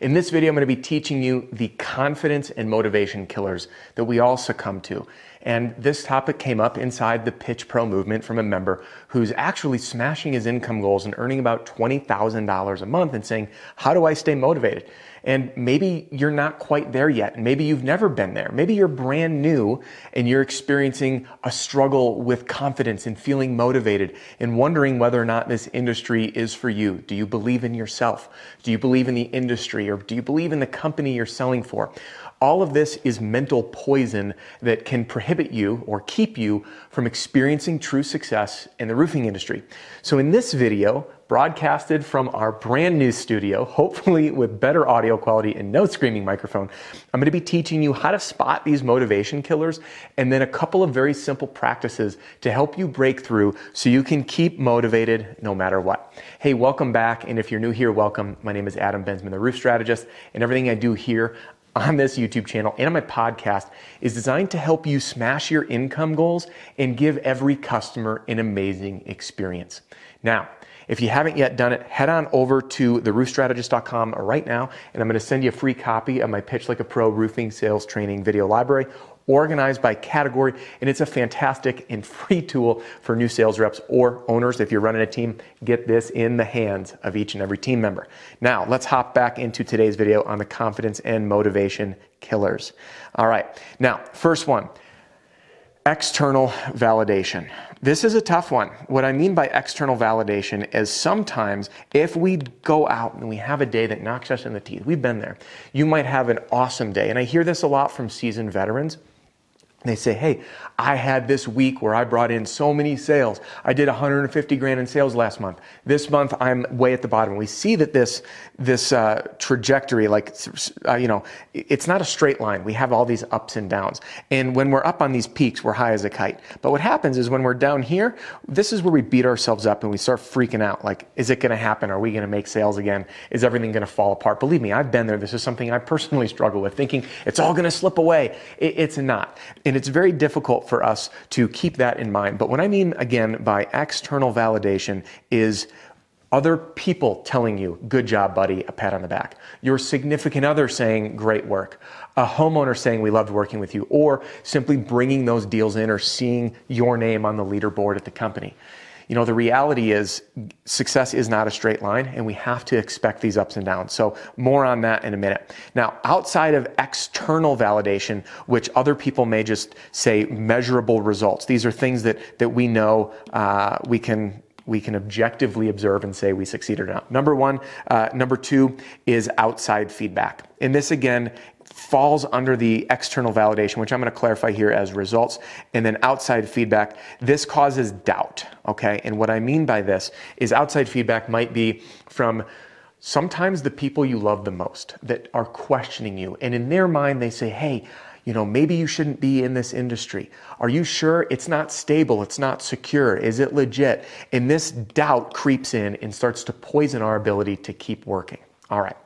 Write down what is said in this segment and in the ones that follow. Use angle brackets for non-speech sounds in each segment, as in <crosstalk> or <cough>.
In this video, I'm going to be teaching you the confidence and motivation killers that we all succumb to. And this topic came up inside the Pitch Pro movement from a member who's actually smashing his income goals and earning about $20,000 a month and saying, How do I stay motivated? And maybe you're not quite there yet. Maybe you've never been there. Maybe you're brand new and you're experiencing a struggle with confidence and feeling motivated and wondering whether or not this industry is for you. Do you believe in yourself? Do you believe in the industry or do you believe in the company you're selling for? All of this is mental poison that can prohibit you or keep you from experiencing true success in the roofing industry. So, in this video, broadcasted from our brand new studio, hopefully with better audio quality and no screaming microphone, I'm going to be teaching you how to spot these motivation killers and then a couple of very simple practices to help you break through so you can keep motivated no matter what. Hey, welcome back. And if you're new here, welcome. My name is Adam Bensman, the roof strategist, and everything I do here on this YouTube channel and on my podcast is designed to help you smash your income goals and give every customer an amazing experience. Now, if you haven't yet done it, head on over to theroofstrategist.com right now, and I'm going to send you a free copy of my Pitch Like a Pro roofing sales training video library organized by category, and it's a fantastic and <laughs> free tool for new sales reps or owners. If you're running a team, get this in the hands of each and every team member. Now, let's hop back into today's video on the confidence and motivation killers. All right, now, first one external validation. This is a tough one. What I mean by external validation is sometimes if we go out and we have a day that knocks us in the teeth, we've been there. You might have an awesome day. And I hear this a lot from seasoned veterans they say, hey, I had this week where I brought in so many sales. I did 150 grand in sales last month. This month I'm way at the bottom. We see that this this uh, trajectory, like uh, you know, it's not a straight line. We have all these ups and downs. And when we're up on these peaks, we're high as a kite. But what happens is when we're down here, this is where we beat ourselves up and we start freaking out. Like, is it going to happen? Are we going to make sales again? Is everything going to fall apart? Believe me, I've been there. This is something I personally struggle with, thinking it's all going to slip away. It, it's not. And it's very difficult for us to keep that in mind. But what I mean, again, by external validation is other people telling you, good job, buddy, a pat on the back. Your significant other saying, great work. A homeowner saying, we loved working with you. Or simply bringing those deals in or seeing your name on the leaderboard at the company you know, the reality is success is not a straight line and we have to expect these ups and downs. So more on that in a minute. Now, outside of external validation, which other people may just say measurable results, these are things that, that we know uh, we can we can objectively observe and say we succeeded or not. Number one, uh, number two is outside feedback. And this again falls under the external validation, which I'm going to clarify here as results, and then outside feedback. This causes doubt, okay? And what I mean by this is outside feedback might be from sometimes the people you love the most that are questioning you. And in their mind, they say, hey, you know, maybe you shouldn't be in this industry. Are you sure it's not stable? It's not secure? Is it legit? And this doubt creeps in and starts to poison our ability to keep working. All right.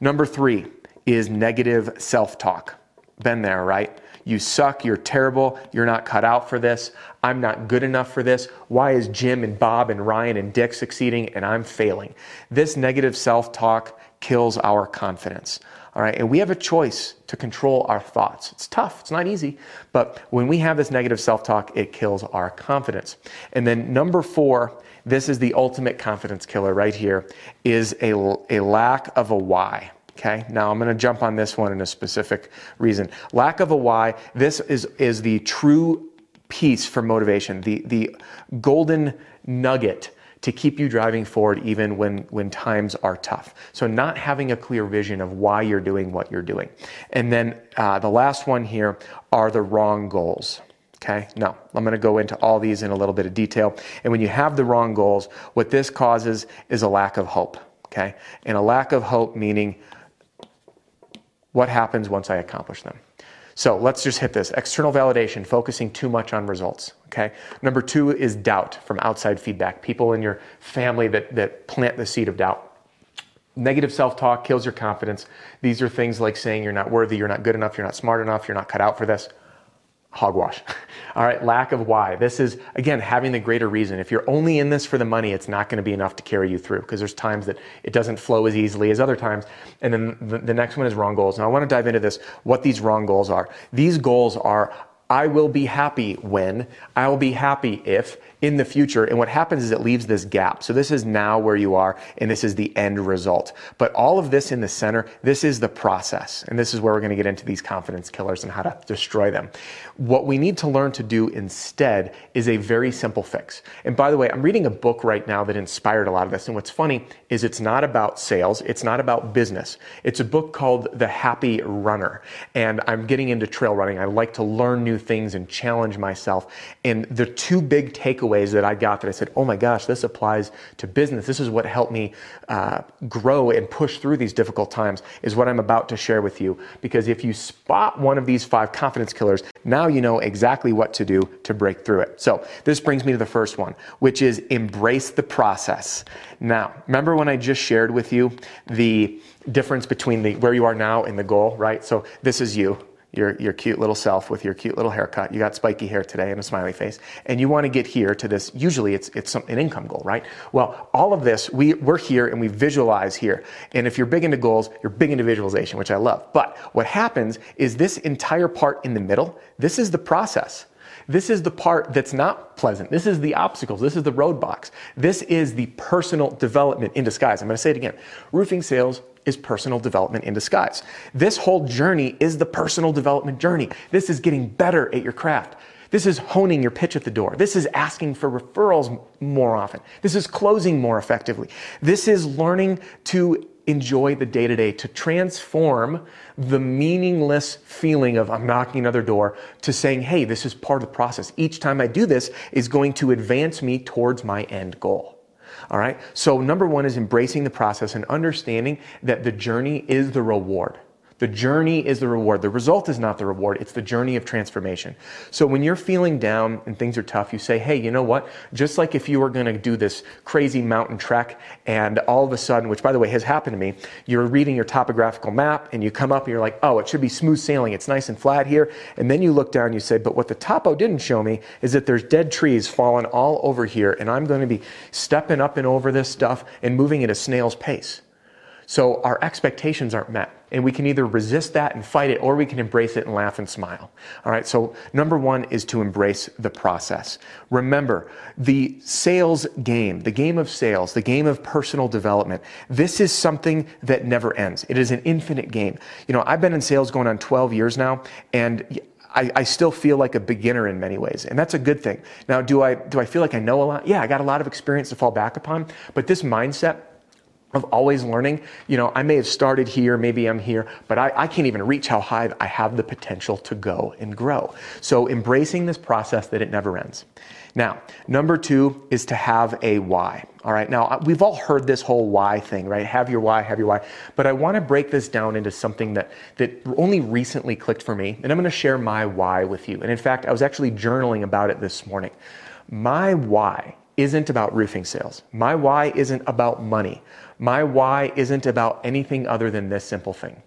Number three, is negative self talk. Been there, right? You suck, you're terrible, you're not cut out for this, I'm not good enough for this. Why is Jim and Bob and Ryan and Dick succeeding and I'm failing? This negative self talk kills our confidence. All right, and we have a choice to control our thoughts. It's tough, it's not easy, but when we have this negative self talk, it kills our confidence. And then number four, this is the ultimate confidence killer right here, is a, a lack of a why. Okay, now I'm going to jump on this one in a specific reason. Lack of a why. This is is the true piece for motivation, the the golden nugget to keep you driving forward even when when times are tough. So not having a clear vision of why you're doing what you're doing, and then uh, the last one here are the wrong goals. Okay, now I'm going to go into all these in a little bit of detail. And when you have the wrong goals, what this causes is a lack of hope. Okay, and a lack of hope meaning what happens once I accomplish them? So let's just hit this. External validation, focusing too much on results. Okay. Number two is doubt from outside feedback. People in your family that, that plant the seed of doubt. Negative self talk kills your confidence. These are things like saying you're not worthy, you're not good enough, you're not smart enough, you're not cut out for this hogwash. <laughs> All right, lack of why. This is, again, having the greater reason. If you're only in this for the money, it's not going to be enough to carry you through because there's times that it doesn't flow as easily as other times. And then the, the next one is wrong goals. Now, I want to dive into this, what these wrong goals are. These goals are I will be happy when, I will be happy if, in the future. And what happens is it leaves this gap. So this is now where you are, and this is the end result. But all of this in the center, this is the process. And this is where we're going to get into these confidence killers and how to destroy them. What we need to learn to do instead is a very simple fix. And by the way, I'm reading a book right now that inspired a lot of this. And what's funny is it's not about sales, it's not about business. It's a book called The Happy Runner. And I'm getting into trail running. I like to learn new things and challenge myself. And the two big takeaways that I got that I said, oh my gosh, this applies to business. This is what helped me uh, grow and push through these difficult times, is what I'm about to share with you. Because if you spot one of these five confidence killers, now you know exactly what to do to break through it. So this brings me to the first one, which is embrace the process. Now, remember when I just shared with you the difference between the where you are now and the goal, right? So this is you your, your cute little self with your cute little haircut. You got spiky hair today and a smiley face. And you want to get here to this. Usually it's, it's some, an income goal, right? Well, all of this, we, we're here and we visualize here. And if you're big into goals, you're big into visualization, which I love. But what happens is this entire part in the middle, this is the process. This is the part that's not pleasant. This is the obstacles. This is the roadblocks. This is the personal development in disguise. I'm going to say it again. Roofing sales is personal development in disguise. This whole journey is the personal development journey. This is getting better at your craft. This is honing your pitch at the door. This is asking for referrals more often. This is closing more effectively. This is learning to enjoy the day to day, to transform the meaningless feeling of I'm knocking another door to saying, hey, this is part of the process. Each time I do this is going to advance me towards my end goal. All right. So number one is embracing the process and understanding that the journey is the reward. The journey is the reward. The result is not the reward. It's the journey of transformation. So when you're feeling down and things are tough, you say, Hey, you know what? Just like if you were going to do this crazy mountain trek and all of a sudden, which by the way has happened to me, you're reading your topographical map and you come up and you're like, Oh, it should be smooth sailing. It's nice and flat here. And then you look down and you say, But what the topo didn't show me is that there's dead trees falling all over here and I'm going to be stepping up and over this stuff and moving at a snail's pace. So our expectations aren't met. And we can either resist that and fight it, or we can embrace it and laugh and smile. All right, so number one is to embrace the process. Remember, the sales game, the game of sales, the game of personal development, this is something that never ends. It is an infinite game. You know, I've been in sales going on 12 years now, and I, I, still feel like a beginner in many ways, and that's a good thing. Now, do I do I feel like I know a lot? Yeah, I got a lot of experience to fall back upon, but this mindset of always learning. You know, I may have started here, maybe I'm here, but I, I, can't even reach how high I have the potential to go and grow. So embracing this process that it never ends. Now, number two is to have a why. All right. Now, we've all heard this whole why thing, right? Have your why, have your why. But I want to break this down into something that, that only recently clicked for me. And I'm going to share my why with you. And in fact, I was actually journaling about it this morning. My why isn't about roofing sales. My why isn't about money. My why isn't about anything other than this simple thing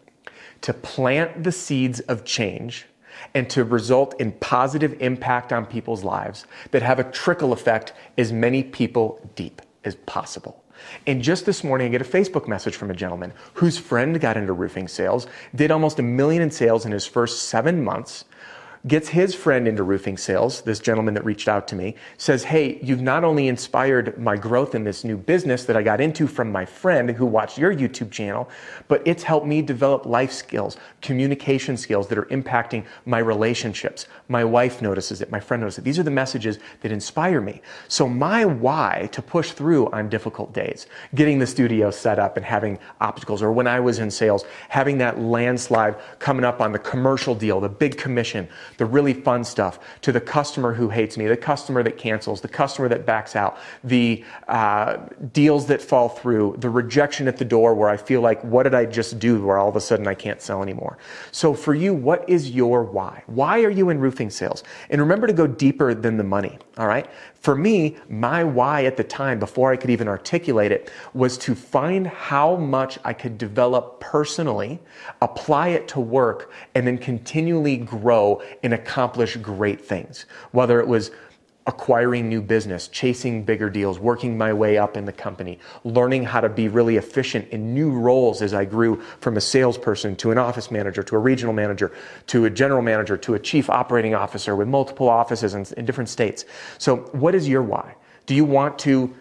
to plant the seeds of change and to result in positive impact on people's lives that have a trickle effect as many people deep as possible. And just this morning, I get a Facebook message from a gentleman whose friend got into roofing sales, did almost a million in sales in his first seven months, gets his friend into roofing sales, this gentleman that reached out to me, says, Hey, you've not only inspired my growth in this new business that I got into from my friend who watched your YouTube channel, but it's helped me develop life skills, communication skills that are impacting my relationships. My wife notices it, my friend notices it. These are the messages that inspire me. So, my why to push through on difficult days, getting the studio set up and having obstacles, or when I was in sales, having that landslide coming up on the commercial deal, the big commission, the really fun stuff, to the customer who hates me, the customer that cancels, the customer that backs out, the uh, deals that fall through, the rejection at the door where I feel like, what did I just do where all of a sudden I can't sell anymore? So for you, what is your why? Why are you in roofing sales? And remember to go deeper than the money, all right? For me, my why at the time, before I could even articulate it, was to find how much I could develop personally, apply it to work, and then continually grow and accomplish great things. Whether it was acquiring new business, chasing bigger deals, working my way up in the company, learning how to be really efficient in new roles as I grew from a salesperson to an office manager to a regional manager to a general manager to a chief operating officer with multiple offices in, in different states. So, what is your why? Do you want to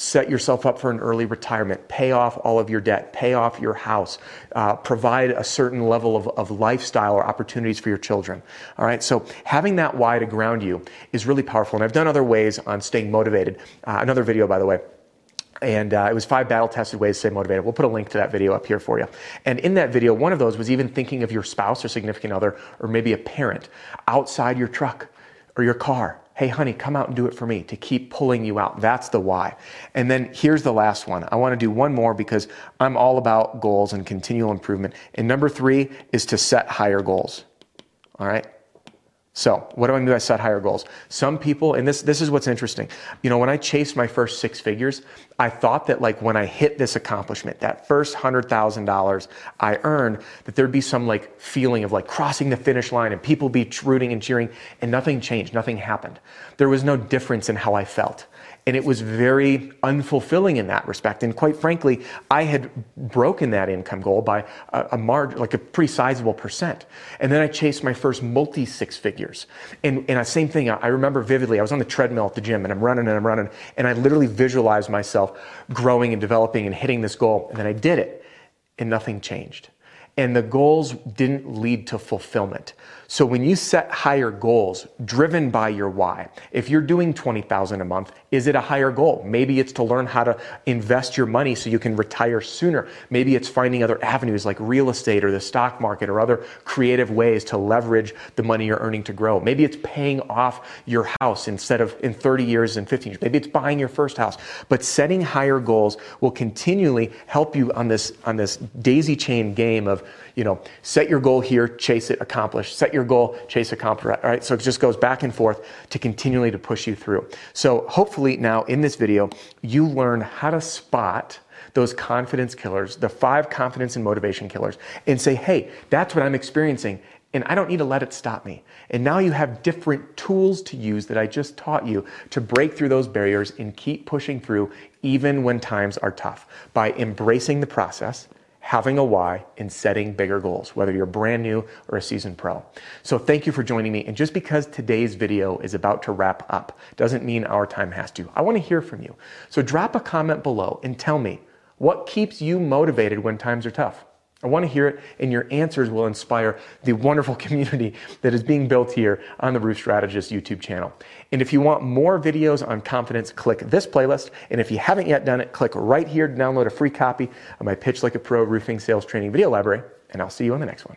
set yourself up for an early retirement, pay off all of your debt, pay off your house, uh, provide a certain level of, of lifestyle or opportunities for your children. All right, so having that why to ground you is really powerful. And I've done other ways on staying motivated. Uh, another video, by the way. And uh, it was five battle tested ways to stay motivated. We'll put a link to that video up here for you. And in that video, one of those was even thinking of your spouse or significant other, or maybe a parent outside your truck or your car hey, honey, come out and do it for me, to keep pulling you out. That's the why. And then here's the last one. I want to do one more because I'm all about goals and continual improvement. And number three is to set higher goals. All right? So, what do I mean by set higher goals? Some people, and this this is what's interesting. You know, when I chased my first six figures, I thought that like when I hit this accomplishment, that first hundred thousand dollars I earned, that there'd be some like feeling of like crossing the finish line and people be rooting and cheering, and nothing changed, nothing happened. There was no difference in how I felt. And it was very unfulfilling in that respect. And quite frankly, I had broken that income goal by a, a margin, like a pretty sizable percent. And then I chased my first multi six figures. And, and the same thing, I remember vividly, I was on the treadmill at the gym and I'm running and I'm running. And I literally visualized myself growing and developing and hitting this goal. And then I did it and nothing changed. And the goals didn't lead to fulfillment. So when you set higher goals driven by your why, if you're doing 20,000 a month, is it a higher goal? Maybe it's to learn how to invest your money so you can retire sooner. Maybe it's finding other avenues like real estate or the stock market or other creative ways to leverage the money you're earning to grow. Maybe it's paying off your house instead of in 30 years and 15 years. Maybe it's buying your first house. But setting higher goals will continually help you on this on this daisy chain game of, you know, set your goal here, chase it, accomplish. Set your goal, chase a comp, right? So it just goes back and forth to continually to push you through. So hopefully now in this video, you learn how to spot those confidence killers, the five confidence and motivation killers, and say, hey, that's what I'm experiencing. And I don't need to let it stop me. And now you have different tools to use that I just taught you to break through those barriers and keep pushing through even when times are tough by embracing the process having a why, and setting bigger goals, whether you're brand new or a seasoned pro. So thank you for joining me. And just because today's video is about to wrap up doesn't mean our time has to. I want to hear from you. So drop a comment below and tell me what keeps you motivated when times are tough. I want to hear it, and your answers will inspire the wonderful <laughs> community that is being built here on the Roof Strategist YouTube channel. And if you want more videos on confidence, click this playlist. And if you haven't yet done it, click right here to download a free copy of my Pitch Like a Pro Roofing Sales Training video library. And I'll see you on the next one.